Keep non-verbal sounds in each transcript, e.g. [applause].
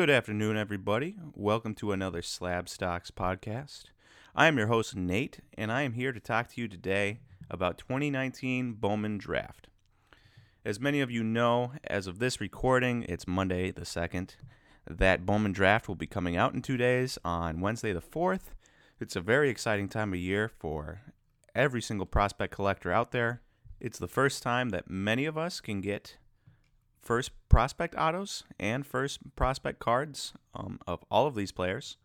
Good afternoon, everybody. Welcome to another Slab Stocks podcast. I am your host, Nate, and I am here to talk to you today about 2019 Bowman Draft. As many of you know, as of this recording, it's Monday the 2nd. That Bowman Draft will be coming out in two days on Wednesday the 4th. It's a very exciting time of year for every single prospect collector out there. It's the first time that many of us can get first prospect autos and first prospect cards um, of all of these players.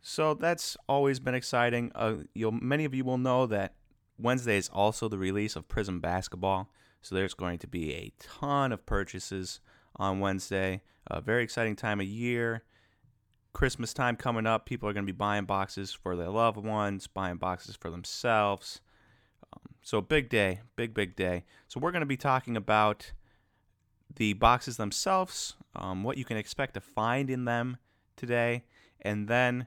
So that's always been exciting. Uh, you'll many of you will know that Wednesday is also the release of Prizm Basketball. So there's going to be a ton of purchases on Wednesday. A very exciting time of year. Christmas time coming up. People are going to be buying boxes for their loved ones, buying boxes for themselves. Um, so big day, big big day. So we're going to be talking about the boxes themselves, um, what you can expect to find in them today, and then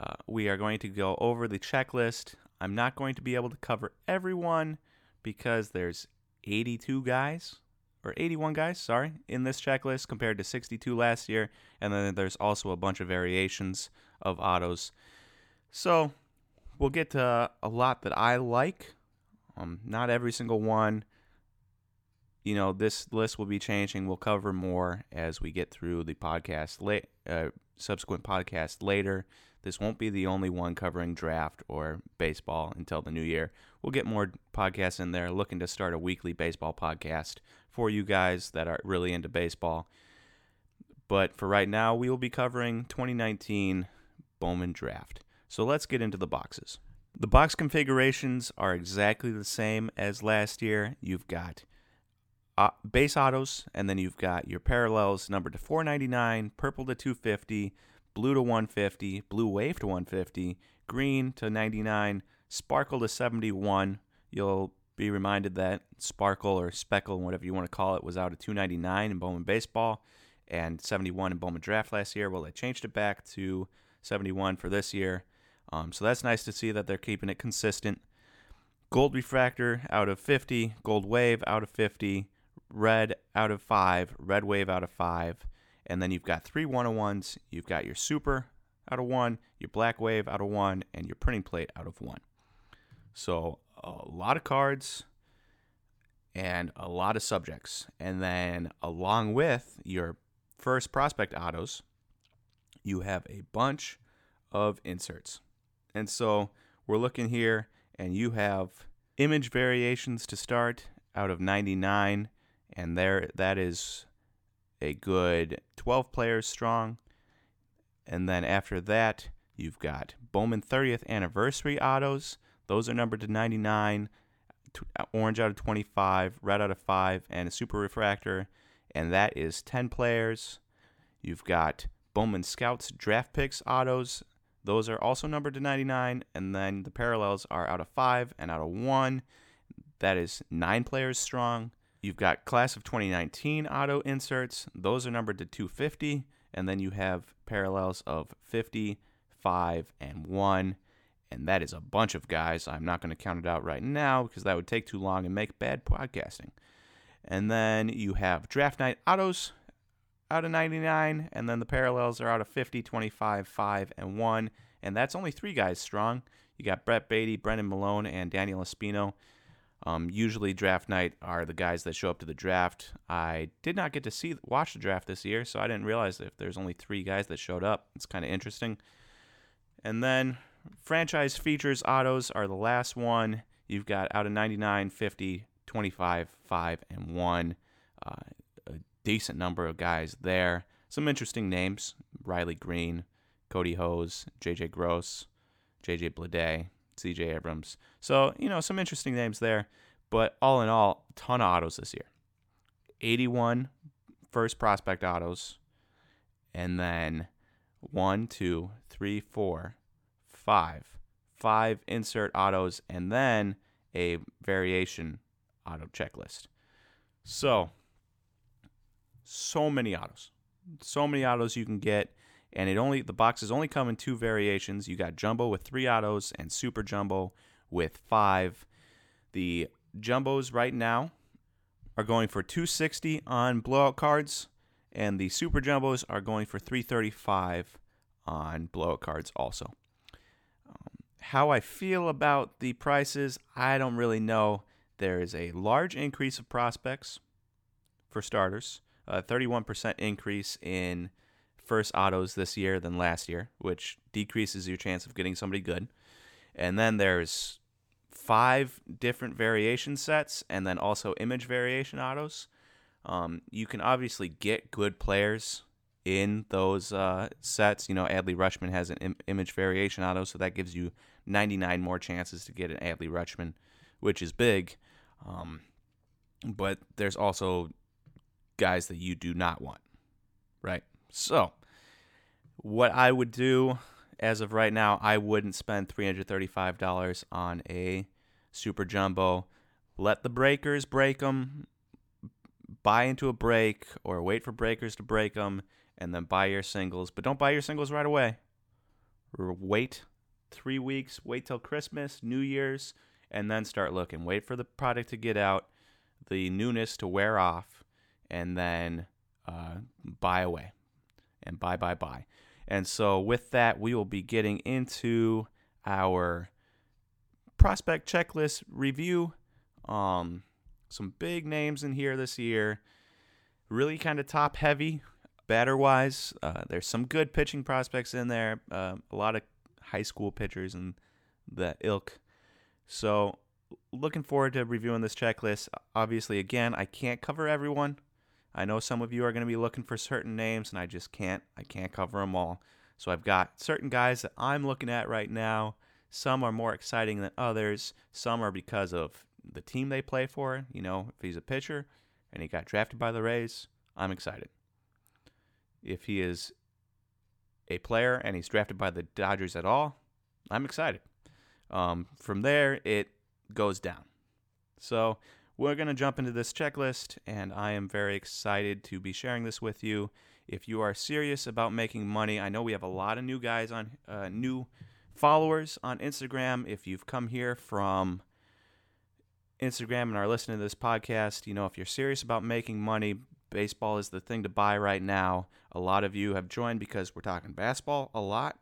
uh, we are going to go over the checklist. I'm not going to be able to cover everyone because there's 82 guys or 81 guys, sorry, in this checklist compared to 62 last year, and then there's also a bunch of variations of autos. So we'll get to a lot that I like. Um, not every single one you know, this list will be changing. We'll cover more as we get through the podcast, late, uh, subsequent podcast later. This won't be the only one covering draft or baseball until the new year. We'll get more podcasts in there, looking to start a weekly baseball podcast for you guys that are really into baseball. But for right now, we will be covering 2019 Bowman Draft. So let's get into the boxes. The box configurations are exactly the same as last year. You've got uh, base autos, and then you've got your parallels numbered to 499, purple to 250, blue to 150, blue wave to 150, green to 99, sparkle to 71. You'll be reminded that sparkle or speckle, whatever you want to call it, was out at 299 in Bowman baseball and 71 in Bowman draft last year. Well, they changed it back to 71 for this year. Um, so that's nice to see that they're keeping it consistent. Gold refractor out of 50, gold wave out of 50, red out of five, red wave out of five, and then you've got three 101s. You've got your super out of one, your black wave out of one, and your printing plate out of one. So a lot of cards and a lot of subjects. And then along with your first prospect autos, you have a bunch of inserts. And so we're looking here, and you have image variations to start out of 99 and there that is a good 12 players strong. And then after that, you've got Bowman 30th anniversary autos. Those are numbered to 99, uh, orange out of 25, red out of 5, and a super refractor. And that is 10 players. You've got Bowman Scouts draft picks autos. Those are also numbered to 99. And then the parallels are out of 5 and out of 1. That is 9 players strong. You've got class of 2019 auto inserts. Those are numbered to 250. And then you have parallels of 50, 5, and 1. And that is a bunch of guys. I'm not going to count it out right now because that would take too long and make bad podcasting. And then you have draft night autos out of 99. And then the parallels are out of 50, 25, 5, and 1. And that's only three guys strong. You got Brett Baty, Brennan Malone, and Daniel Espino. Um, usually, draft night are the guys that show up to the draft. I did not get to see watch the draft this year, so I didn't realize if there's only three guys that showed up. It's kind of interesting. And then franchise features autos are the last one. You've got out of 99, 50, 25, 5, and 1. Uh, a decent number of guys there. Some interesting names Riley Greene, Kody Hoese, JJ Goss, JJ Bleday, CJ Abrams. So, you know, some interesting names there. But all in all, ton of autos this year. 81 first prospect autos. And then one, two, three, four, five. Five insert autos. And then a variation auto checklist. So, so many autos. So many autos you can get and it only the boxes only come in two variations. You got jumbo with three autos and super jumbo with five. The jumbos right now are going for 260 on blowout cards, and the super jumbos are going for 335 on blowout cards also. Um, how I feel about the prices, I don't really know. There is a large increase of prospects for starters, a 31% increase in first autos this year than last year, which decreases your chance of getting somebody good. And then there's five different variation sets and then also image variation autos. Um, you can obviously get good players in those uh, sets. You know, Adley Rutschman has an Im- image variation auto, so that gives you 99 more chances to get an Adley Rutschman, which is big. Um, but there's also guys that you do not want, right? So, what I would do as of right now, I wouldn't spend $335 on a super jumbo. Let the breakers break them. Buy into a break or wait for breakers to break them and then buy your singles. But don't buy your singles right away. Wait three weeks, wait till Christmas, New Year's, and then start looking. Wait for the product to get out, the newness to wear off, and then uh, buy away and buy, buy, buy. And so, with that, we will be getting into our prospect checklist review. Um, some big names in here this year. Really kind of top heavy, batter wise. Uh, there's some good pitching prospects in there. Uh, a lot of high school pitchers and the ilk. So, looking forward to reviewing this checklist. Obviously, again, I can't cover everyone. I know some of you are going to be looking for certain names, and I just can't. I can't cover them all. So I've got certain guys that I'm looking at right now. Some are more exciting than others. Some are because of the team they play for. You know, if he's a pitcher and he got drafted by the Rays, I'm excited. If he is a player and he's drafted by the Dodgers at all, I'm excited. Um, from there, it goes down. So we're going to jump into this checklist, and I am very excited to be sharing this with you. If you are serious about making money, I know we have a lot of new guys on, uh, new followers on Instagram. If you've come here from Instagram and are listening to this podcast, you know, if you're serious about making money, baseball is the thing to buy right now. A lot of you have joined because we're talking basketball a lot,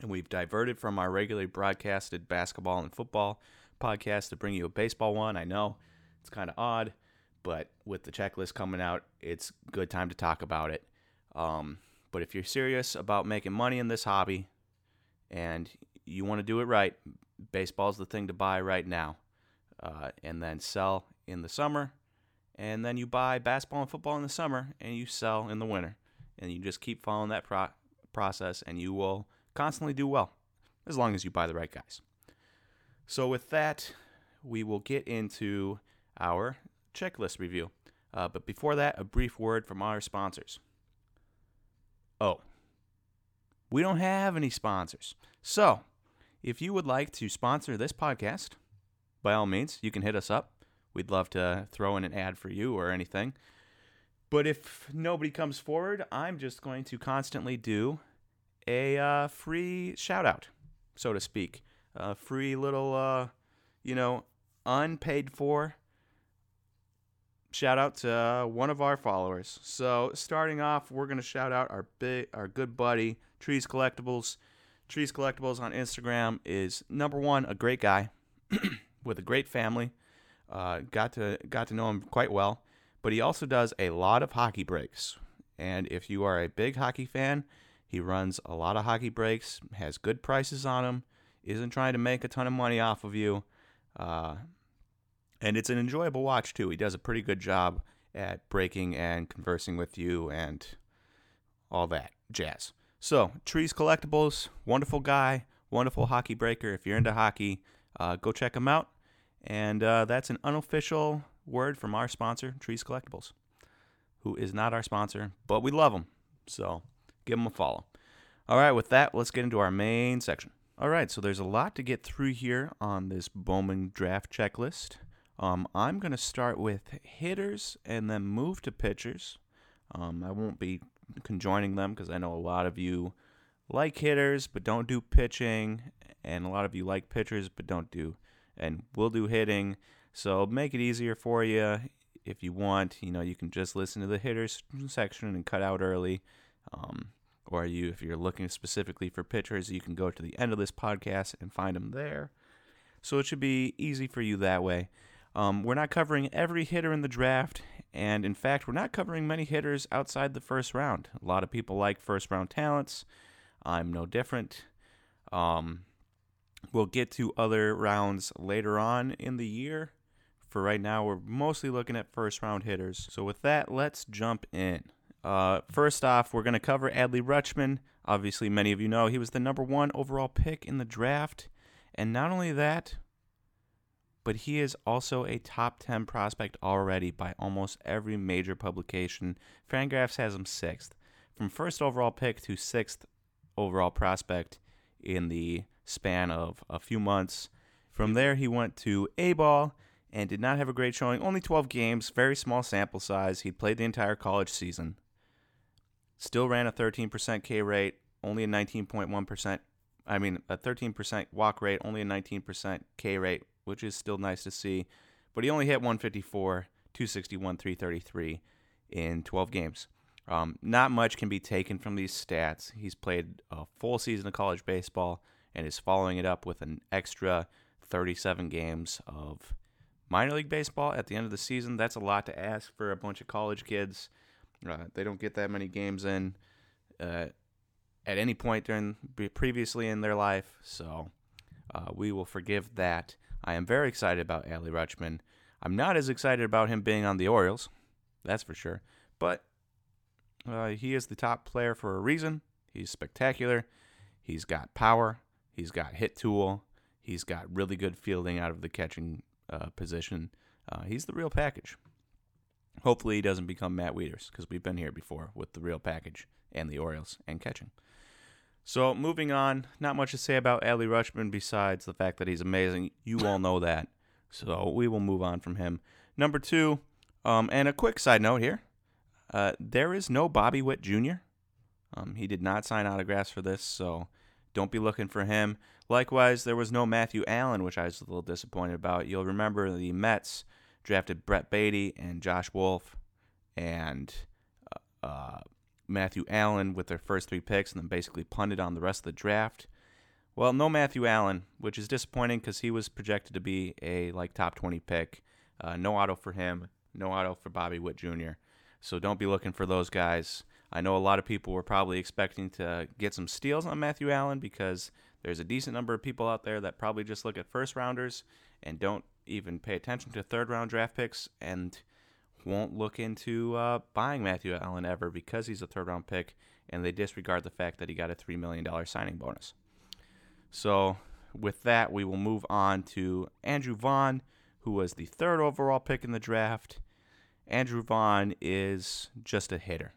and we've diverted from our regularly broadcasted basketball and football podcast to bring you a baseball one. I know it's kind of odd, but with the checklist coming out, it's good time to talk about it. Um, but if you're serious about making money in this hobby and you want to do it right, baseball's the thing to buy right now. Uh, and then sell in the summer. And then you buy basketball and football in the summer and you sell in the winter. And you just keep following that pro- process and you will constantly do well as long as you buy the right guys. So, with that, we will get into our checklist review. Uh, but before that, a brief word from our sponsors. Oh, we don't have any sponsors. So, if you would like to sponsor this podcast, by all means, you can hit us up. We'd love to throw in an ad for you or anything. But if nobody comes forward, I'm just going to constantly do a uh, free shout out, so to speak. A free little, uh, you know, unpaid for shout out to uh, one of our followers. So starting off, we're gonna shout out our big, our good buddy Trees Collectibles. Trees Collectibles on Instagram is number one, a great guy [clears throat] with a great family. Uh, got to got to know him quite well, but he also does a lot of hockey breaks. And if you are a big hockey fan, he runs a lot of hockey breaks, has good prices on them, isn't trying to make a ton of money off of you. Uh, and it's an enjoyable watch too. He does a pretty good job at breaking and conversing with you and all that jazz. So, Trees Collectibles, wonderful guy, wonderful hockey breaker. If you're into hockey, uh, go check him out. And uh, that's an unofficial word from our sponsor, Trees Collectibles, who is not our sponsor, but we love them. So, give them a follow. All right, with that, let's get into our main section. All right, so there's a lot to get through here on this Bowman draft checklist. Um, I'm going to start with hitters and then move to pitchers. Um, I won't be conjoining them because I know a lot of you like hitters but don't do pitching, and a lot of you like pitchers but don't do and will do hitting. So make it easier for you. if you want, you know, you can just listen to the hitters section and cut out early. Um, or you, if you're looking specifically for pitchers, you can go to the end of this podcast and find them there. So it should be easy for you that way. Um, we're not covering every hitter in the draft, and in fact, we're not covering many hitters outside the first round. A lot of people like first round talents. I'm no different. Um, we'll get to other rounds later on in the year. For right now, we're mostly looking at first round hitters. So, with that, let's jump in. Uh, first off, we're going to cover Adley Rutschman. Obviously, many of you know he was the number one overall pick in the draft. And not only that, but he is also a top 10 prospect already by almost every major publication. Fangraphs has him sixth. From first overall pick to sixth overall prospect in the span of a few months. From there, he went to A ball and did not have a great showing. Only 12 games, very small sample size. He played the entire college season. Still ran a 13% K rate, only a 19.1%. I mean, a 13% walk rate, only a 19% K rate, which is still nice to see. But he only hit 154, 261, 333 in 12 games. Um, not much can be taken from these stats. He's played a full season of college baseball and is following it up with an extra 37 games of minor league baseball at the end of the season. That's a lot to ask for a bunch of college kids. Uh, they don't get that many games in uh, at any point during previously in their life, so uh, we will forgive that. I am very excited about Adley Rutschman. I'm not as excited about him being on the Orioles, that's for sure. But uh, he is the top player for a reason. He's spectacular. He's got power. He's got hit tool. He's got really good fielding out of the catching uh, position. Uh, he's the real package. Hopefully, he doesn't become Matt Wieters because we've been here before with the real package and the Orioles and catching. So, moving on, not much to say about Adley Rutschman besides the fact that he's amazing. You all know that. So, we will move on from him. Number two, um, and a quick side note here uh, there is no Bobby Witt Jr. Um, he did not sign autographs for this, so don't be looking for him. Likewise, there was no Matthew Allan, which I was a little disappointed about. You'll remember the Mets drafted Brett Baty and Josh Wolf and uh, uh, Matthew Allan with their first three picks and then basically punted on the rest of the draft. Well, no Matthew Allan, which is disappointing because he was projected to be a like top 20 pick. Uh, no auto for him, no auto for Bobby Witt Jr. So don't be looking for those guys. I know a lot of people were probably expecting to get some steals on Matthew Allen because there's a decent number of people out there that probably just look at first rounders and don't even pay attention to third round draft picks and won't look into uh, buying Matthew Allan ever because he's a third round pick and they disregard the fact that he got a $3 million signing bonus. So, with that, we will move on to Andrew Vaughn, who was the third overall pick in the draft. Andrew Vaughn is just a hitter.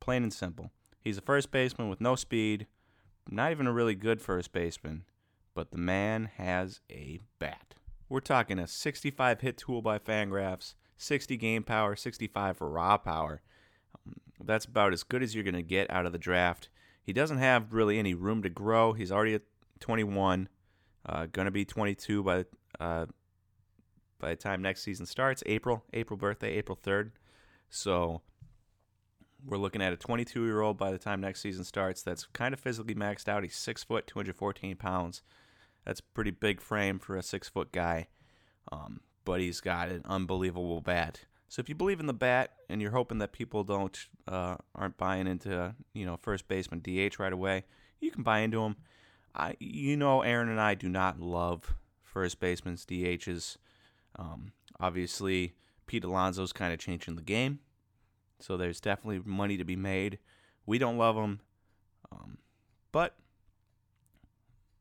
Plain and simple. He's a first baseman with no speed, not even a really good first baseman, but the man has a bat. We're talking a 65 hit tool by Fangraphs, 60 game power, 65 for raw power. Um, that's about as good as you're going to get out of the draft. He doesn't have really any room to grow. He's already at 21, uh, going to be 22 by uh, by the time next season starts. April, April birthday, April 3rd. So we're looking at a 22 year old by the time next season starts. That's kind of physically maxed out. He's six foot, 214 pounds. That's pretty big frame for a six foot guy. Um, but he's got an unbelievable bat. So if you believe in the bat and you're hoping that people don't uh, aren't buying into you know first baseman DH right away, you can buy into him. I you know Aaron and I do not love first baseman's DHs. Um, obviously, Pete Alonso's kind of changing the game, so there's definitely money to be made. We don't love him, um, but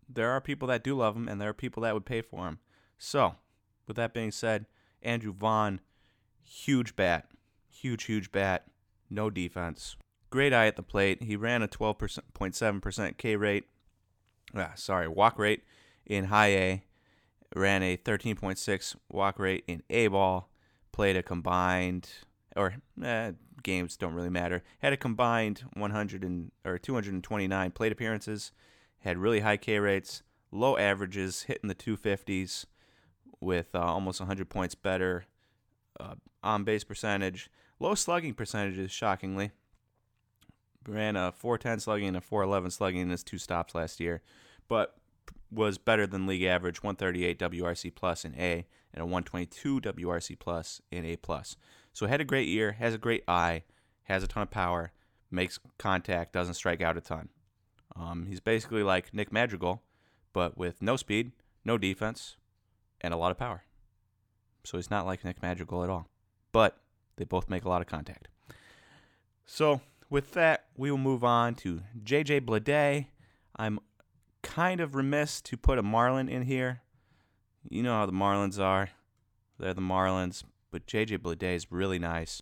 there are people that do love him, and there are people that would pay for him. So, with that being said, Andrew Vaughn, huge bat, huge, huge bat, no defense. Great eye at the plate. He ran a 12.7% K rate, ah, sorry, walk rate in high A, ran a 13.6 walk rate in A ball, played a combined, or eh, games don't really matter, had a combined 100 and, or 229 plate appearances, had really high K rates, low averages, hitting the 250s with uh, almost 100 points better uh, on base percentage, low slugging percentages, shockingly. Ran a 410 slugging and a 411 slugging in his two stops last year, but was better than league average 138 WRC plus in A and a 122 WRC plus in A plus. So had a great year, has a great eye, has a ton of power, makes contact, doesn't strike out a ton. Um, he's basically like Nick Madrigal, but with no speed, no defense, and a lot of power. So he's not like Nick Madrigal at all. But they both make a lot of contact. So with that, we will move on to JJ Bleday. I'm kind of remiss to put a Marlin in here. You know how the Marlins are. They're the Marlins, but JJ Bleday is really nice.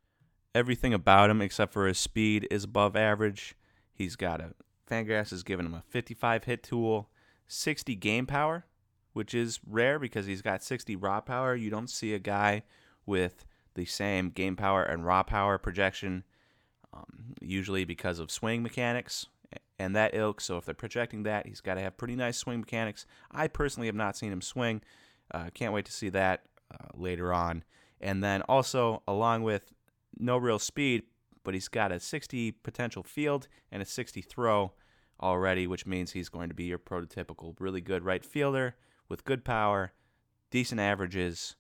Everything about him, except for his speed, is above average. He's got a Fangraphs has given him a 55 hit tool, 60 game power, which is rare because he's got 60 raw power. You don't see a guy with the same game power and raw power projection, um, usually because of swing mechanics and that ilk. So if they're projecting that, he's got to have pretty nice swing mechanics. I personally have not seen him swing. Uh, can't wait to see that uh, later on. And then also, along with no real speed, but he's got a 60 potential field and a 60 throw already, which means he's going to be your prototypical really good right fielder with good power, decent averages,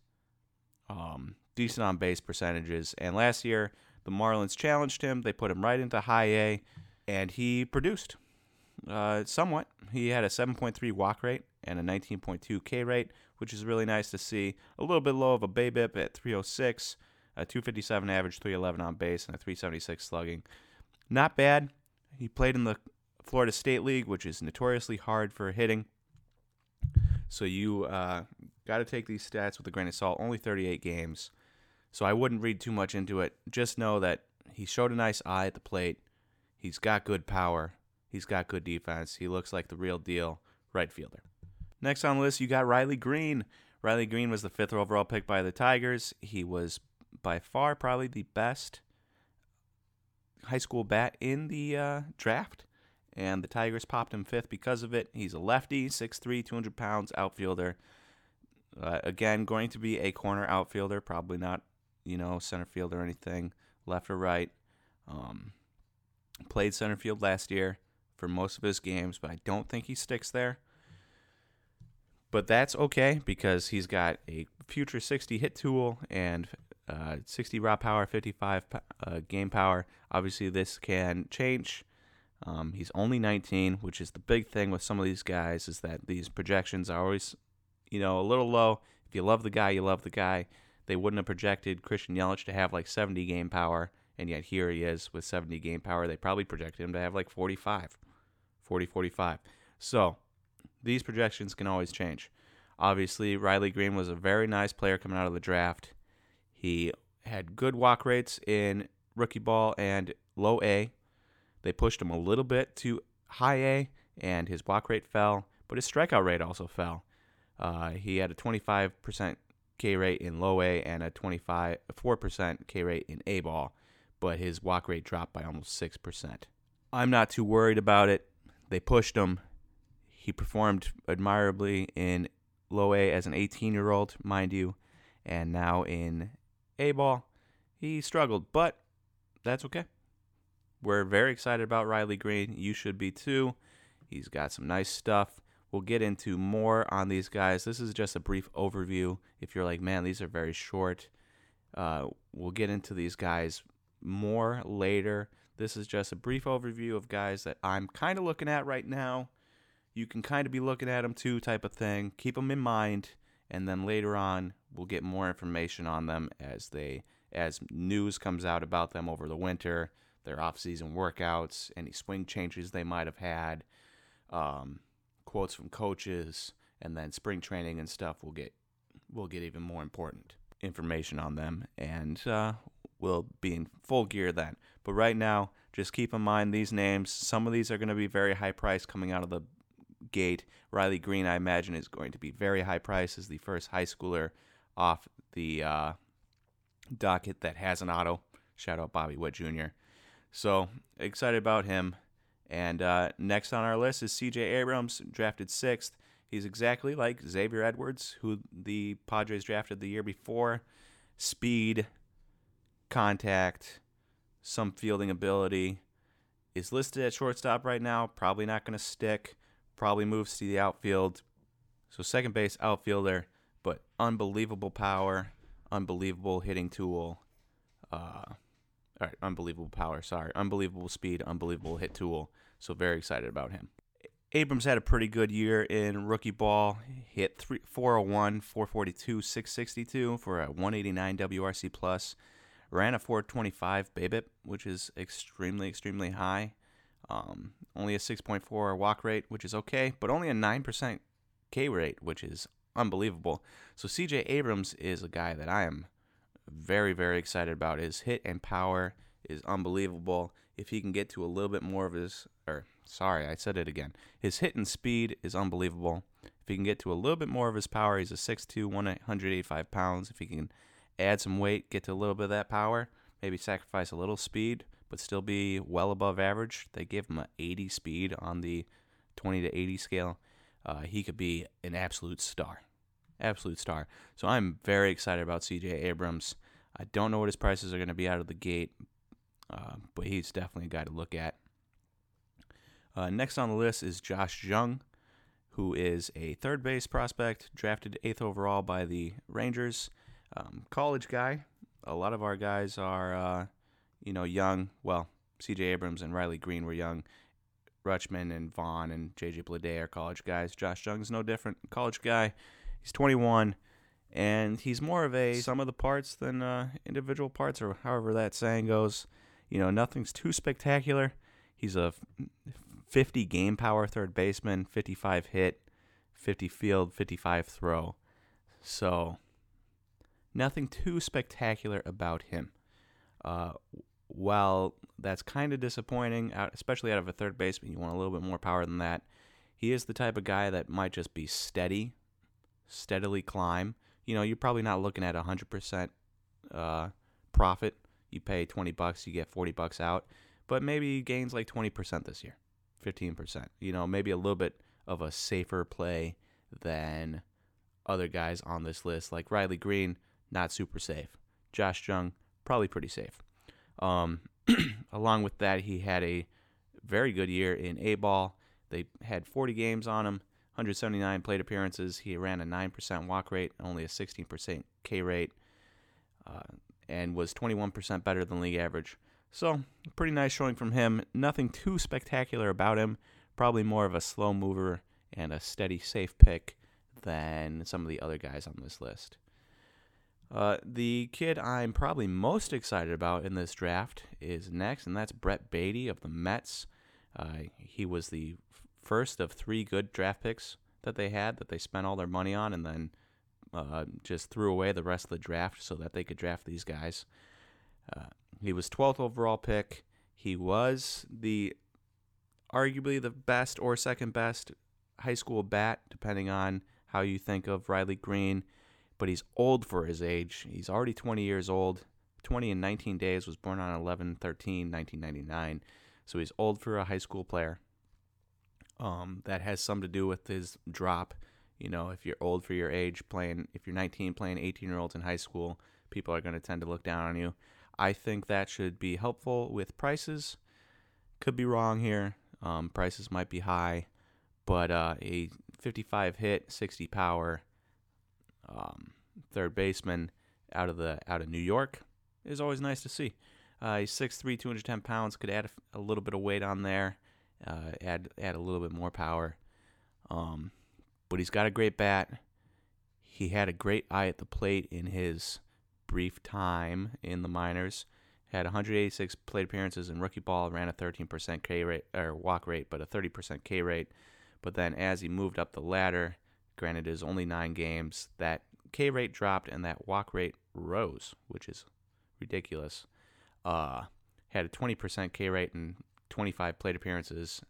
um, decent on base percentages. And last year, the Marlins challenged him. They put him right into high A, and he produced uh, somewhat. He had a 7.3 walk rate and a 19.2 K rate, which is really nice to see. A little bit low of a BABIP at 306, a 257 average, 311 on base, and a 376 slugging. Not bad. He played in the Florida State League, which is notoriously hard for hitting. So you uh, got to take these stats with a grain of salt. Only 38 games. So I wouldn't read too much into it. Just know that he showed a nice eye at the plate. He's got good power. He's got good defense. He looks like the real deal right fielder. Next on the list, you got Riley Greene. Riley Greene was the fifth overall pick by the Tigers. He was by far probably the best high school bat in the uh, draft and the Tigers popped him fifth because of it. He's a lefty, 6'3", 200 pounds outfielder. Uh, again, going to be a corner outfielder, probably not, you know, center field or anything, left or right. Um, played center field last year for most of his games, but I don't think he sticks there. But that's okay because he's got a future 60 hit tool and uh, 60 raw power, 55 uh, game power. Obviously, this can change um, he's only 19, which is the big thing with some of these guys is that these projections are always, you know, a little low. If you love the guy, you love the guy. They wouldn't have projected Christian Yelich to have like 70 game power, and yet here he is with 70 game power. They probably projected him to have like 45, 40, 45. So these projections can always change. Obviously, Riley Greene was a very nice player coming out of the draft. He had good walk rates in rookie ball and low A, they pushed him a little bit to high A, and his walk rate fell, but his strikeout rate also fell. Uh, he had a 25% K rate in low A and a 25 4% K rate in A ball, but his walk rate dropped by almost 6%. I'm not too worried about it. They pushed him. He performed admirably in low A as an 18 year old, mind you, and now in A ball, he struggled, but that's okay. We're very excited about Riley Greene. You should be too. He's got some nice stuff. We'll get into more on these guys. This is just a brief overview. If you're like, man, these are very short, uh, we'll get into these guys more later. This is just a brief overview of guys that I'm kind of looking at right now. You can kind of be looking at them too, type of thing. Keep them in mind, and then later on, we'll get more information on them as they as news comes out about them over the winter their off-season workouts, any swing changes they might have had, um, quotes from coaches, and then spring training and stuff. We'll get we'll get even more important information on them, and uh, we'll be in full gear then. But right now, just keep in mind these names. Some of these are going to be very high price coming out of the gate. Riley Greene, I imagine, is going to be very high price as the first high schooler off the uh, docket that has an auto. Shout out Bobby Witt Jr. So excited about him. And uh, next on our list is C.J. Abrams, drafted sixth. He's exactly like Xavier Edwards, who the Padres drafted the year before. speed, contact, some fielding ability. Is listed at shortstop right now. Probably not going to stick. Probably moves to the outfield. So second base, outfielder, but unbelievable power, unbelievable hitting tool. Uh, unbelievable power. Sorry, unbelievable speed, unbelievable hit tool. So very excited about him. Abrams had a pretty good year in rookie ball. Hit three, 401, 442, 662 for a 189 WRC plus. Ran a 425 BABIP, which is extremely, extremely high. Um, only a 6.4 walk rate, which is okay, but only a 9% K rate, which is unbelievable. So CJ Abrams is a guy that I am very, very excited about. His hit and power is unbelievable. If he can get to a little bit more of his, or sorry, I said it again. His hit and speed is unbelievable. If he can get to a little bit more of his power, he's a 6'2", 185 pounds. If he can add some weight, get to a little bit of that power, maybe sacrifice a little speed, but still be well above average. They give him an 80 speed on the 20 to 80 scale. Uh, he could be an absolute star absolute star. So I'm very excited about CJ Abrams. I don't know what his prices are going to be out of the gate, uh, but he's definitely a guy to look at. Uh, next on the list is Josh Jung, who is a third base prospect, drafted eighth overall by the Rangers. Um, college guy. A lot of our guys are, uh, you know, young. Well, C.J. Abrams and Riley Greene were young. Rutschman and Vaughn and J.J. Bleday are college guys. Josh Jung is no different. College guy. He's 21, and he's more of a sum of the parts than uh, individual parts, or however that saying goes. You know, nothing's too spectacular. He's a 50 game power third baseman, 55 hit, 50 field, 55 throw. So, nothing too spectacular about him. Uh, while that's kind of disappointing, especially out of a third baseman, you want a little bit more power than that. He is the type of guy that might just be steady steadily climb. You know, you're probably not looking at 100% uh, profit. You pay 20 bucks, you get 40 bucks out, but maybe gains like 20% this year, 15%. You know, maybe a little bit of a safer play than other guys on this list, like Riley Greene, not super safe. Josh Jung, probably pretty safe. Um, [clears throat] along with that, he had a very good year in A ball. They had 40 games on him. 179 plate appearances. He ran a 9% walk rate, only a 16% K rate, uh, and was 21% better than league average. So, pretty nice showing from him. Nothing too spectacular about him. Probably more of a slow mover and a steady, safe pick than some of the other guys on this list. Uh, the kid I'm probably most excited about in this draft is next, and that's Brett Baty of the Mets. Uh, he was the first of three good draft picks that they had that they spent all their money on and then uh, just threw away the rest of the draft so that they could draft these guys. Uh, he was 12th overall pick. He was the arguably the best or second best high school bat, depending on how you think of Riley Greene. But he's old for his age. He's already 20 years old. 20 and 19 days, was born on 11 13, 1999. So he's old for a high school player. Um, that has some to do with his drop. You know, if you're old for your age, playing, if you're 19, playing 18 year olds in high school, people are going to tend to look down on you. I think that should be helpful with prices. Could be wrong here. Um, prices might be high, but uh, a 55 hit, 60 power um, third baseman out of the out of New York is always nice to see. Uh, he's 6'3", 210 pounds. Could add a, a little bit of weight on there uh, add add a little bit more power. Um, but he's got a great bat. He had a great eye at the plate in his brief time in the minors. Had 186 plate appearances in rookie ball, ran a 13% K rate or walk rate, but a 30% K rate. But then as he moved up the ladder, granted it is only nine games, that K rate dropped and that walk rate rose, which is ridiculous. Uh, had a 20% K rate and 25 plate appearances,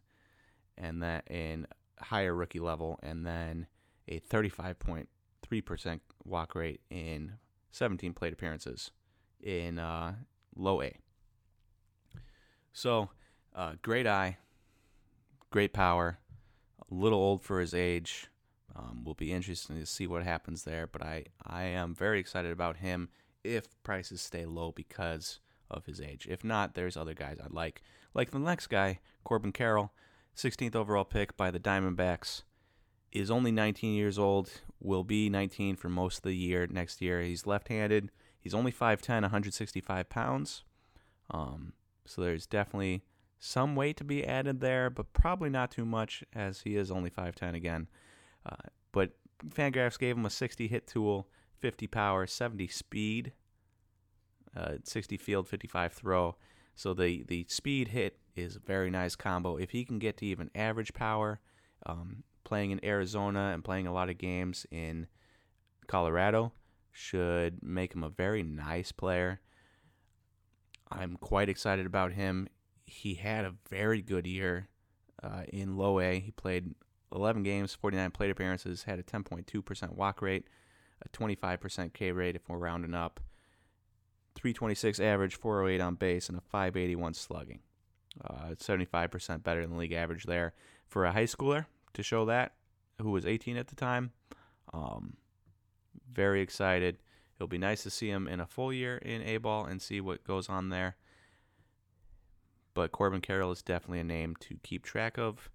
and that in higher rookie level, and then a 35.3% walk rate in 17 plate appearances in uh, low A. So, uh, great eye, great power, a little old for his age. Um, will be interesting to see what happens there, but I, I am very excited about him if prices stay low because of his age. If not, there's other guys I'd like. Like the next guy, Corbin Carroll, 16th overall pick by the Diamondbacks, is only 19 years old, will be 19 for most of the year next year. He's left handed. He's only 5'10, 165 pounds. Um, so there's definitely some weight to be added there, but probably not too much as he is only 5'10 again. Uh, but Fangraphs gave him a 60 hit tool, 50 power, 70 speed, uh, 60 field, 55 throw. So the, the speed hit is a very nice combo. If he can get to even average power, um, playing in Arizona and playing a lot of games in Colorado should make him a very nice player. I'm quite excited about him. He had a very good year uh, in low A. He played 11 games, 49 plate appearances, had a 10.2% walk rate, a 25% K rate if we're rounding up, 326 average, 408 on base, and a 581 slugging. Uh, 75% better than the league average there. For a high schooler to show that, who was 18 at the time, um, very excited. It'll be nice to see him in a full year in A ball and see what goes on there. But Corbin Carroll is definitely a name to keep track of.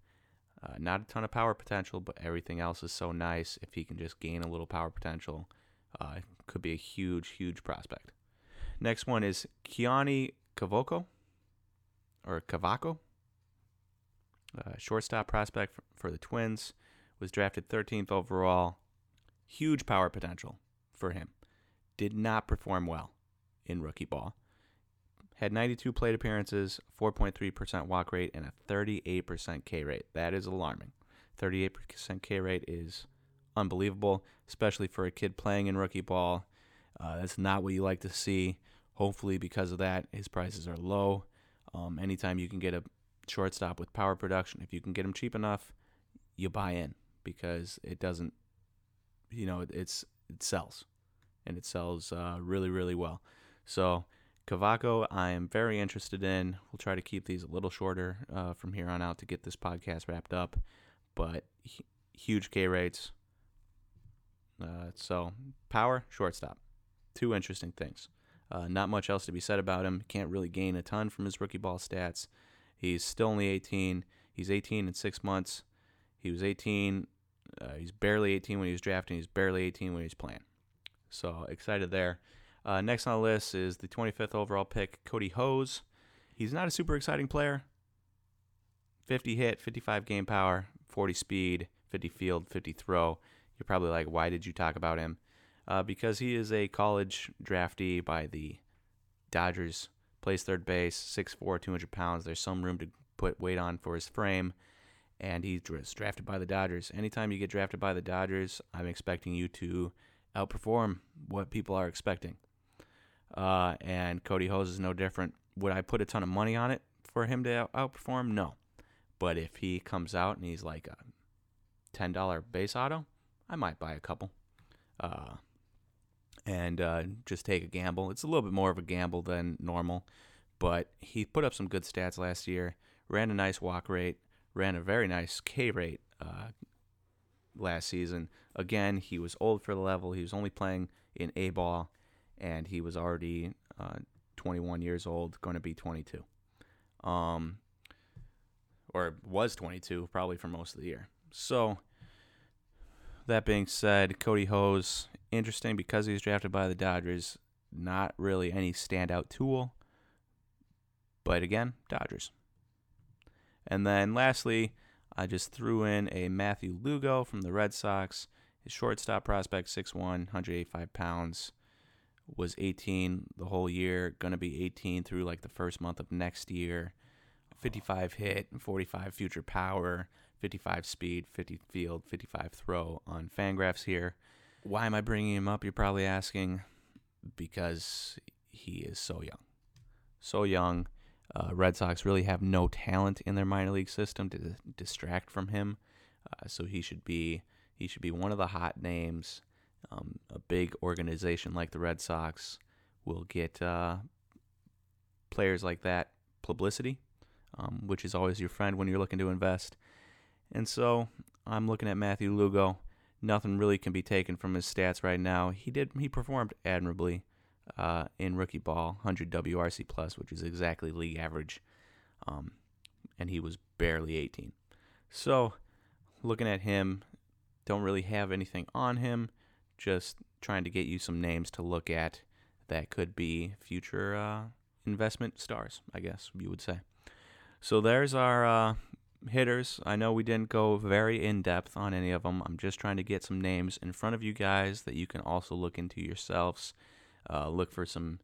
Uh, not a ton of power potential, but everything else is so nice. If he can just gain a little power potential, uh, could be a huge, huge prospect. Next one is Keoni Cavaco, or Cavaco, shortstop prospect for, for the Twins. Was drafted 13th overall. Huge power potential for him. Did not perform well in rookie ball. Had 92 plate appearances, 4.3% walk rate, and a 38% K rate. That is alarming. 38% K rate is unbelievable, especially for a kid playing in rookie ball. Uh, that's not what you like to see. Hopefully, because of that, his prices are low. Um, anytime you can get a shortstop with power production, if you can get him cheap enough, you buy in because it doesn't, you know, it's it sells, and it sells uh, really really well. So Cavaco, I am very interested in. We'll try to keep these a little shorter uh, from here on out to get this podcast wrapped up, but huge K rates. Uh, so power, shortstop, two interesting things. Uh, not much else to be said about him. Can't really gain a ton from his rookie ball stats. He's still only 18. He's 18 in six months. He was 18. Uh, he's barely 18 when he was drafting. He's barely 18 when he's playing. So excited there. Uh, next on the list is the 25th overall pick, Kody Hoese. He's not a super exciting player. 50 hit, 55 game power, 40 speed, 50 field, 50 throw. You're probably like, why did you talk about him? Uh, because he is a college draftee by the Dodgers. Plays third base, 6'4, 200 pounds. There's some room to put weight on for his frame. And he's drafted by the Dodgers. Anytime you get drafted by the Dodgers, I'm expecting you to outperform what people are expecting. Uh, and Kody Hoese is no different. Would I put a ton of money on it for him to outperform? No. But if he comes out and he's like a $10 base auto, I might buy a couple. Uh, and uh, just take a gamble. It's a little bit more of a gamble than normal, but he put up some good stats last year. Ran a nice walk rate, ran a very nice K rate uh, last season. Again, he was old for the level. He was only playing in A ball, and he was already uh, 21 years old, going to be 22. Um, or was 22 probably for most of the year. So, that being said, Kody Hoese, interesting because he was drafted by the Dodgers. Not really any standout tool. But again, Dodgers. And then lastly, I just threw in a Matthew Lugo from the Red Sox. His shortstop prospect, 6'1, 185 pounds, was 18 the whole year. Going to be 18 through like the first month of next year. 55 hit, 45 future power, 55 speed, 50 field, 55 throw on Fangraphs here. Why am I bringing him up? You're probably asking. Because he is so young. So young. Uh, Red Sox really have no talent in their minor league system to distract from him, uh, so he should be he should be one of the hot names. Um, a big organization like the Red Sox will get uh, players like that publicity, um, which is always your friend when you're looking to invest. And so I'm looking at Matthew Lugo. Nothing really can be taken from his stats right now. He did he performed admirably. uh, in rookie ball, 100 WRC plus, which is exactly league average. Um, and he was barely 18. So, looking at him, don't really have anything on him. Just trying to get you some names to look at that could be future uh, investment stars, I guess you would say. So there's our uh, hitters. I know we didn't go very in depth on any of them. I'm just trying to get some names in front of you guys that you can also look into yourselves. Uh, look for some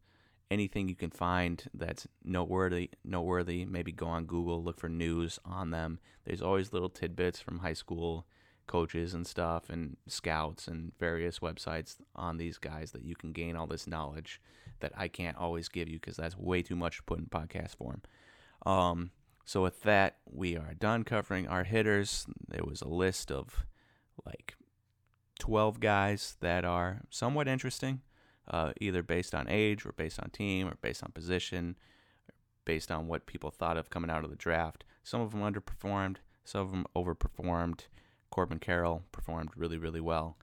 anything you can find that's noteworthy. Noteworthy. Maybe go on Google, look for news on them. There's always little tidbits from high school coaches and stuff, and scouts and various websites on these guys that you can gain all this knowledge that I can't always give you because that's way too much to put in podcast form. Um, so with that, we are done covering our hitters. There was a list of like 12 guys that are somewhat interesting, uh, either based on age or based on team or based on position, based on what people thought of coming out of the draft. Some of them underperformed, some of them overperformed. Corbin Carroll performed really, really well.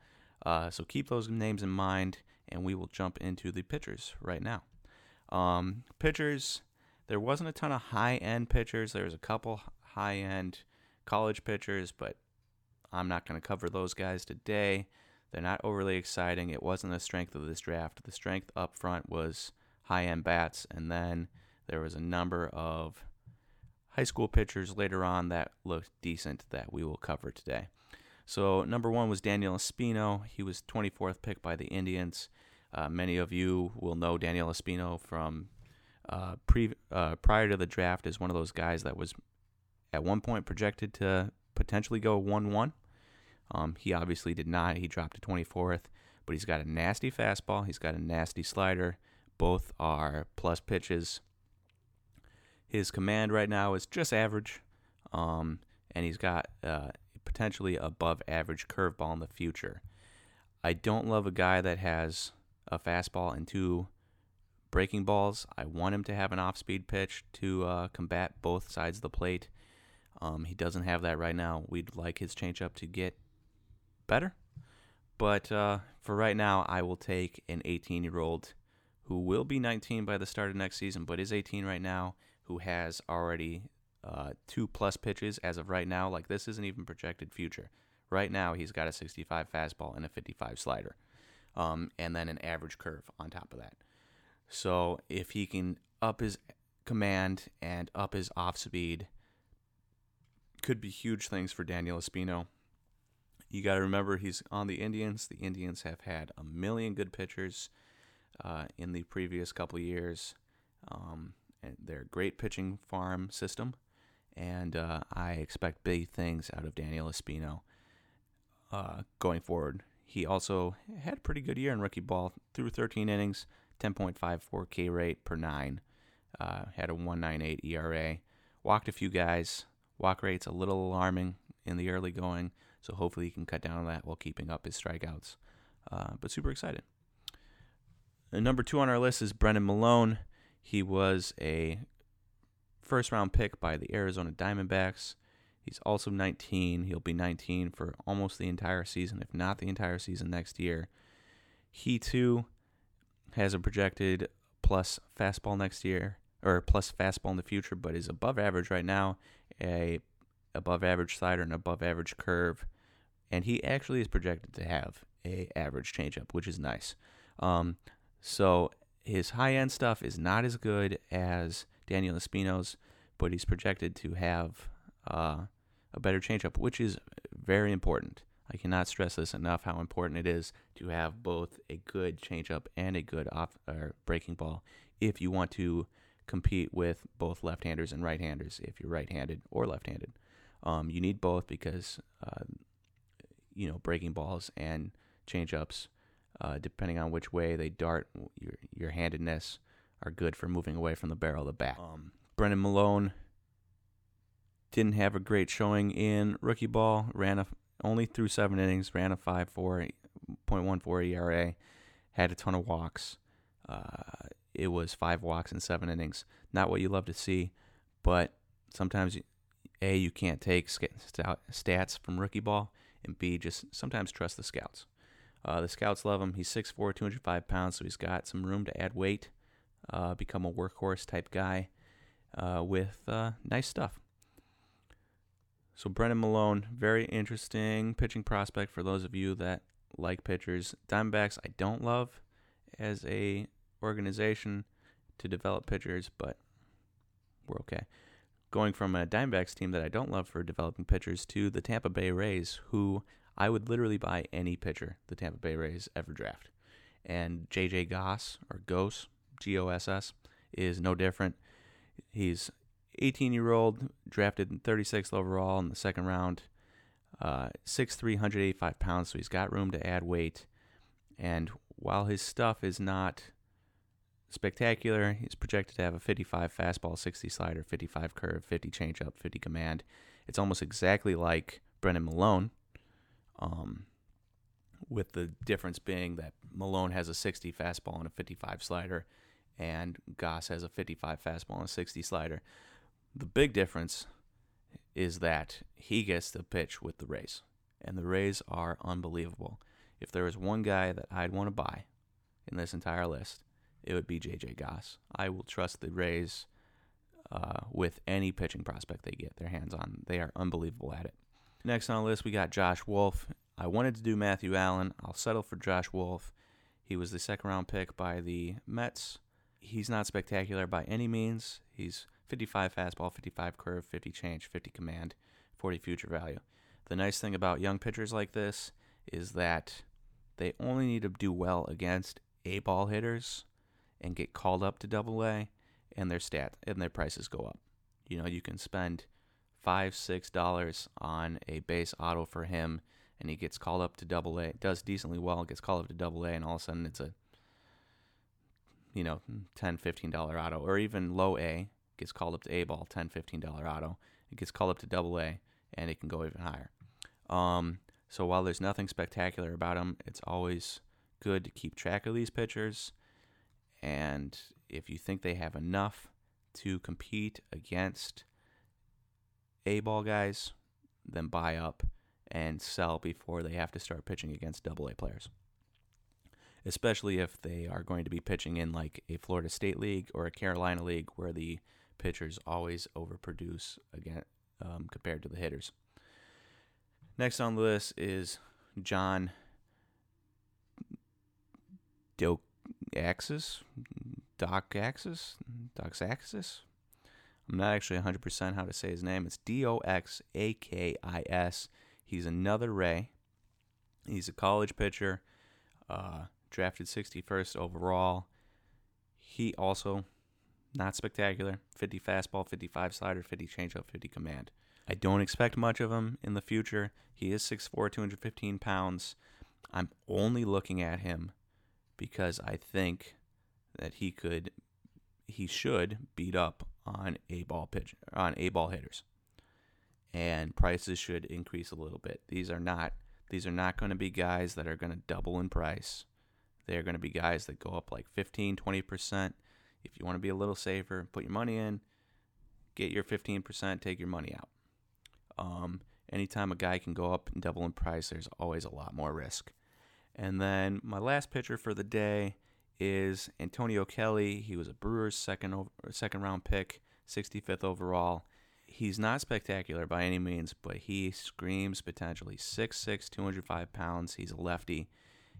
Uh, so keep those names in mind, and we will jump into the pitchers right now. Um, pitchers there wasn't a ton of high end pitchers. There was a couple high end college pitchers, but I'm not going to cover those guys today. They're not overly exciting. It wasn't the strength of this draft. The strength up front was high end bats, and then there was a number of high school pitchers later on that looked decent that we will cover today. So, number one was Daniel Espino. He was 24th pick by the Indians. Uh, many of you will know Daniel Espino from uh, pre uh, prior to the draft is one of those guys that was at one point projected to potentially go one one. Um, he obviously did not. He dropped to 24th, but he's got a nasty fastball. He's got a nasty slider. Both are plus pitches. His command right now is just average, um, and he's got uh, potentially above average curveball in the future. I don't love a guy that has a fastball and two breaking balls. I want him to have an off speed pitch to uh, combat both sides of the plate. Um, he doesn't have that right now. We'd like his changeup to get better. But uh, for right now, I will take an 18 year old who will be 19 by the start of next season, but is 18 right now, who has already uh, two plus pitches as of right now. Like, this isn't even projected future. Right now, he's got a 65 fastball and a 55 slider, um, and then an average curve on top of that. So if he can up his command and up his off speed, could be huge things for Daniel Espino. You got to remember he's on the Indians. The Indians have had a million good pitchers uh, in the previous couple years. Um, and they're a great pitching farm system, and uh, I expect big things out of Daniel Espino uh, going forward. He also had a pretty good year in rookie ball through 13 innings, 10.54 K rate per nine. Uh, had a 198 ERA. Walked a few guys. Walk rate's a little alarming in the early going, so hopefully he can cut down on that while keeping up his strikeouts. Uh, but super excited. And number two on our list is Brennan Malone. He was a first round pick by the Arizona Diamondbacks. He's also 19. He'll be 19 for almost the entire season, if not the entire season next year. He too has a projected plus fastball next year or plus fastball in the future, but is above average right now. A above average slider and above average curve, and he actually is projected to have a average changeup, which is nice. Um, so his high end stuff is not as good as Daniel Espino's, but he's projected to have uh, a better changeup, which is very important. I cannot stress this enough how important it is to have both a good changeup and a good off or breaking ball if you want to compete with both left-handers and right-handers if you're right-handed or left-handed. Um, you need both because uh, you know breaking balls and changeups, uh, depending on which way they dart, your your handedness are good for moving away from the barrel of the bat. Um, Brennan Malone didn't have a great showing in rookie ball. Ran a only threw seven innings, ran a 5.14 ERA, had a ton of walks. Uh, it was five walks in seven innings. Not what you love to see, but sometimes, A, you can't take stats from rookie ball, and B, just sometimes trust the scouts. Uh, the scouts love him. He's 6'4", 205 pounds, so he's got some room to add weight, uh, become a workhorse type guy uh, with uh, nice stuff. So Brennan Malone, very interesting pitching prospect for those of you that like pitchers. Diamondbacks, I don't love as a organization to develop pitchers, but we're okay. Going from a Diamondbacks team that I don't love for developing pitchers to the Tampa Bay Rays, who I would literally buy any pitcher the Tampa Bay Rays ever draft. And JJ Goss, or Goss, G O S S, is no different. He's 18 year old, drafted 36th overall in the second round, uh, 6'3, 185 pounds, so he's got room to add weight. And while his stuff is not spectacular, he's projected to have a 55 fastball, 60 slider, 55 curve, 50 changeup, 50 command. It's almost exactly like Brennan Malone, um, with the difference being that Malone has a 60 fastball and a 55 slider, and Goss has a 55 fastball and a 60 slider. The big difference is that he gets the pitch with the Rays, and the Rays are unbelievable. If there was one guy that I'd want to buy in this entire list, it would be JJ Goss. I will trust the Rays uh, with any pitching prospect they get their hands on. They are unbelievable at it. Next on the list, we got Josh Wolf. I wanted to do Matthew Allan. I'll settle for Josh Wolf. He was the second round pick by the Mets. He's not spectacular by any means. He's 55 fastball, 55 curve, 50 change, 50 command, 40 future value. The nice thing about young pitchers like this is that they only need to do well against A ball hitters and get called up to double A and their stat and their prices go up. You know, you can spend five, six dollars on a base auto for him and he gets called up to double A, does decently well, gets called up to double A, and all of a sudden it's a you know, 10 $15 auto, or even low A gets called up to A ball, $10, $15 auto. It gets called up to double A, and it can go even higher. Um, so while there's nothing spectacular about them, it's always good to keep track of these pitchers. And if you think they have enough to compete against A ball guys, then buy up and sell before they have to start pitching against double A players. Especially if they are going to be pitching in like a Florida State League or a Carolina League where the pitchers always overproduce again um, compared to the hitters. Next on the list is John Doxakis, Doxakis, Doxakis. I'm not actually 100% how to say his name. It's D O X A K I S. He's another Ray. He's a college pitcher, uh, drafted 61st overall. He also not spectacular. 50 fastball, 55 slider, 50 changeup, 50 command. I don't expect much of him in the future. He is 6'4, 215 pounds. I'm only looking at him because I think that he could, he should beat up on a ball pitch, on a ball hitters, and prices should increase a little bit. These are not, these are not going to be guys that are going to double in price. They are going to be guys that go up like 15, 20 percent if you want to be a little safer, put your money in, get your 15%, take your money out. Um, anytime a guy can go up and double in price, there's always a lot more risk. And then my last pitcher for the day is Antonio Kelly. He was a Brewers second over, second round pick, 65th overall. He's not spectacular by any means, but he screams potentially He's 6'6", 205 pounds. He's a lefty.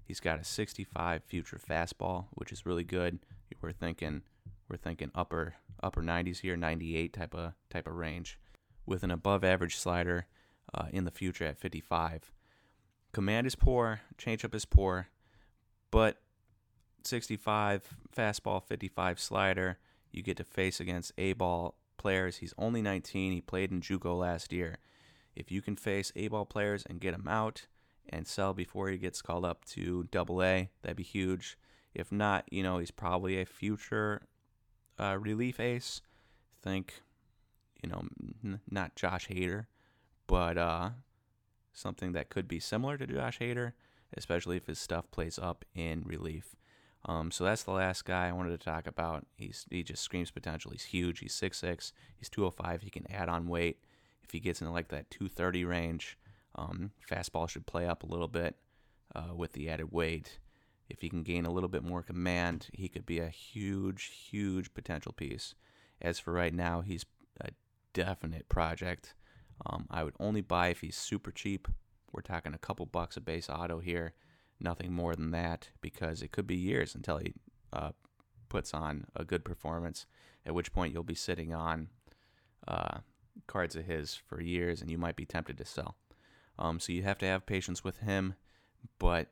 He's got a 65 future fastball, which is really good. We're thinking we're thinking upper upper 90s here, 98 type of type of range, with an above average slider uh, in the future at 55. Command is poor, changeup is poor, but 65 fastball, 55 slider. You get to face against A ball players. He's only 19. He played in JUCO last year. If you can face A ball players and get him out and sell before he gets called up to Double A, that'd be huge. If not, you know, he's probably a future uh, relief ace. Think, you know, n- not Josh Hader, but uh, something that could be similar to Josh Hader, especially if his stuff plays up in relief. Um, so that's the last guy I wanted to talk about. He's he just screams potential. He's huge. He's 6'6". He's 205. He can add on weight. If he gets into like that 230 range, um, fastball should play up a little bit. uh, with the added weight. If he can gain a little bit more command, he could be a huge, huge potential piece. As for right now, he's a definite project. Um, I would only buy if he's super cheap. We're talking a couple bucks a base auto here, nothing more than that, because it could be years until he uh, puts on a good performance. At which point you'll be sitting on uh, cards of his for years, and you might be tempted to sell. Um, so you have to have patience with him. But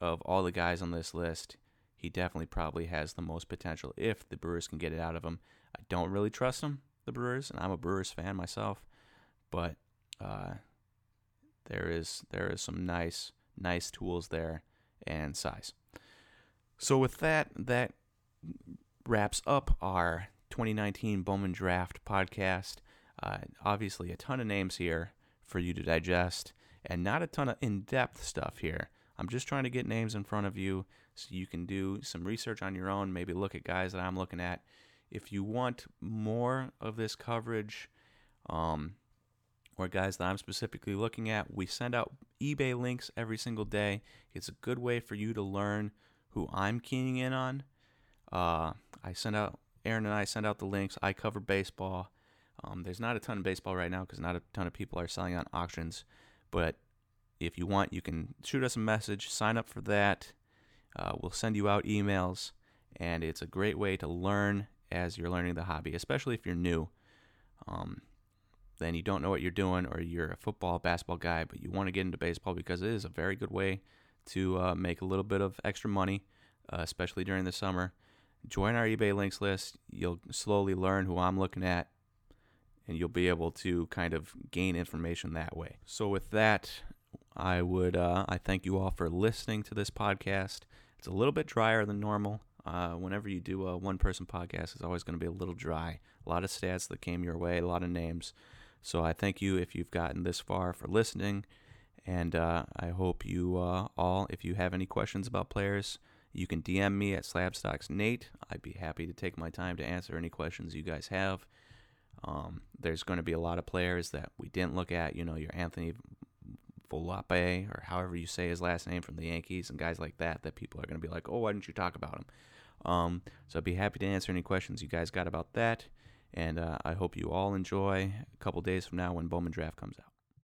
of all the guys on this list, he definitely probably has the most potential if the Brewers can get it out of him. I don't really trust him, the Brewers, and I'm a Brewers fan myself, but uh, there is there is some nice nice tools there and size. So with that, that wraps up our 2019 Bowman Draft podcast. Uh, obviously, a ton of names here for you to digest, and not a ton of in-depth stuff here. I'm just trying to get names in front of you so you can do some research on your own, maybe look at guys that I'm looking at. If you want more of this coverage, um, or guys that I'm specifically looking at, we send out eBay links every single day. It's a good way for you to learn who I'm keying in on. Uh, I send out Aaron and I send out the links. I cover baseball. Um, there's not a ton of baseball right now because not a ton of people are selling on auctions, but if you want, you can shoot us a message, sign up for that. Uh, we'll send you out emails, and it's a great way to learn as you're learning the hobby, especially if you're new. Um, then you don't know what you're doing, or you're a football, basketball guy, but you want to get into baseball because it is a very good way to uh, make a little bit of extra money, uh, especially during the summer. Join our eBay links list. You'll slowly learn who I'm looking at, and you'll be able to kind of gain information that way. So, with that, I would uh, I thank you all for listening to this podcast. It's a little bit drier than normal. Uh, whenever you do a one-person podcast, it's always going to be a little dry. A lot of stats that came your way, a lot of names. So I thank you if you've gotten this far for listening, and uh, I hope you uh, all, if you have any questions about players, you can DM me at SlabstoxNate. I'd be happy to take my time to answer any questions you guys have. Um, there's going to be a lot of players that we didn't look at. You know, your Anthony Volpe or however you say his last name from the Yankees and guys like that that people are going to be like, oh, why didn't you talk about him? Um, so I'd be happy to answer any questions you guys got about that. And uh, I hope you all enjoy a couple days from now when Bowman Draft comes out.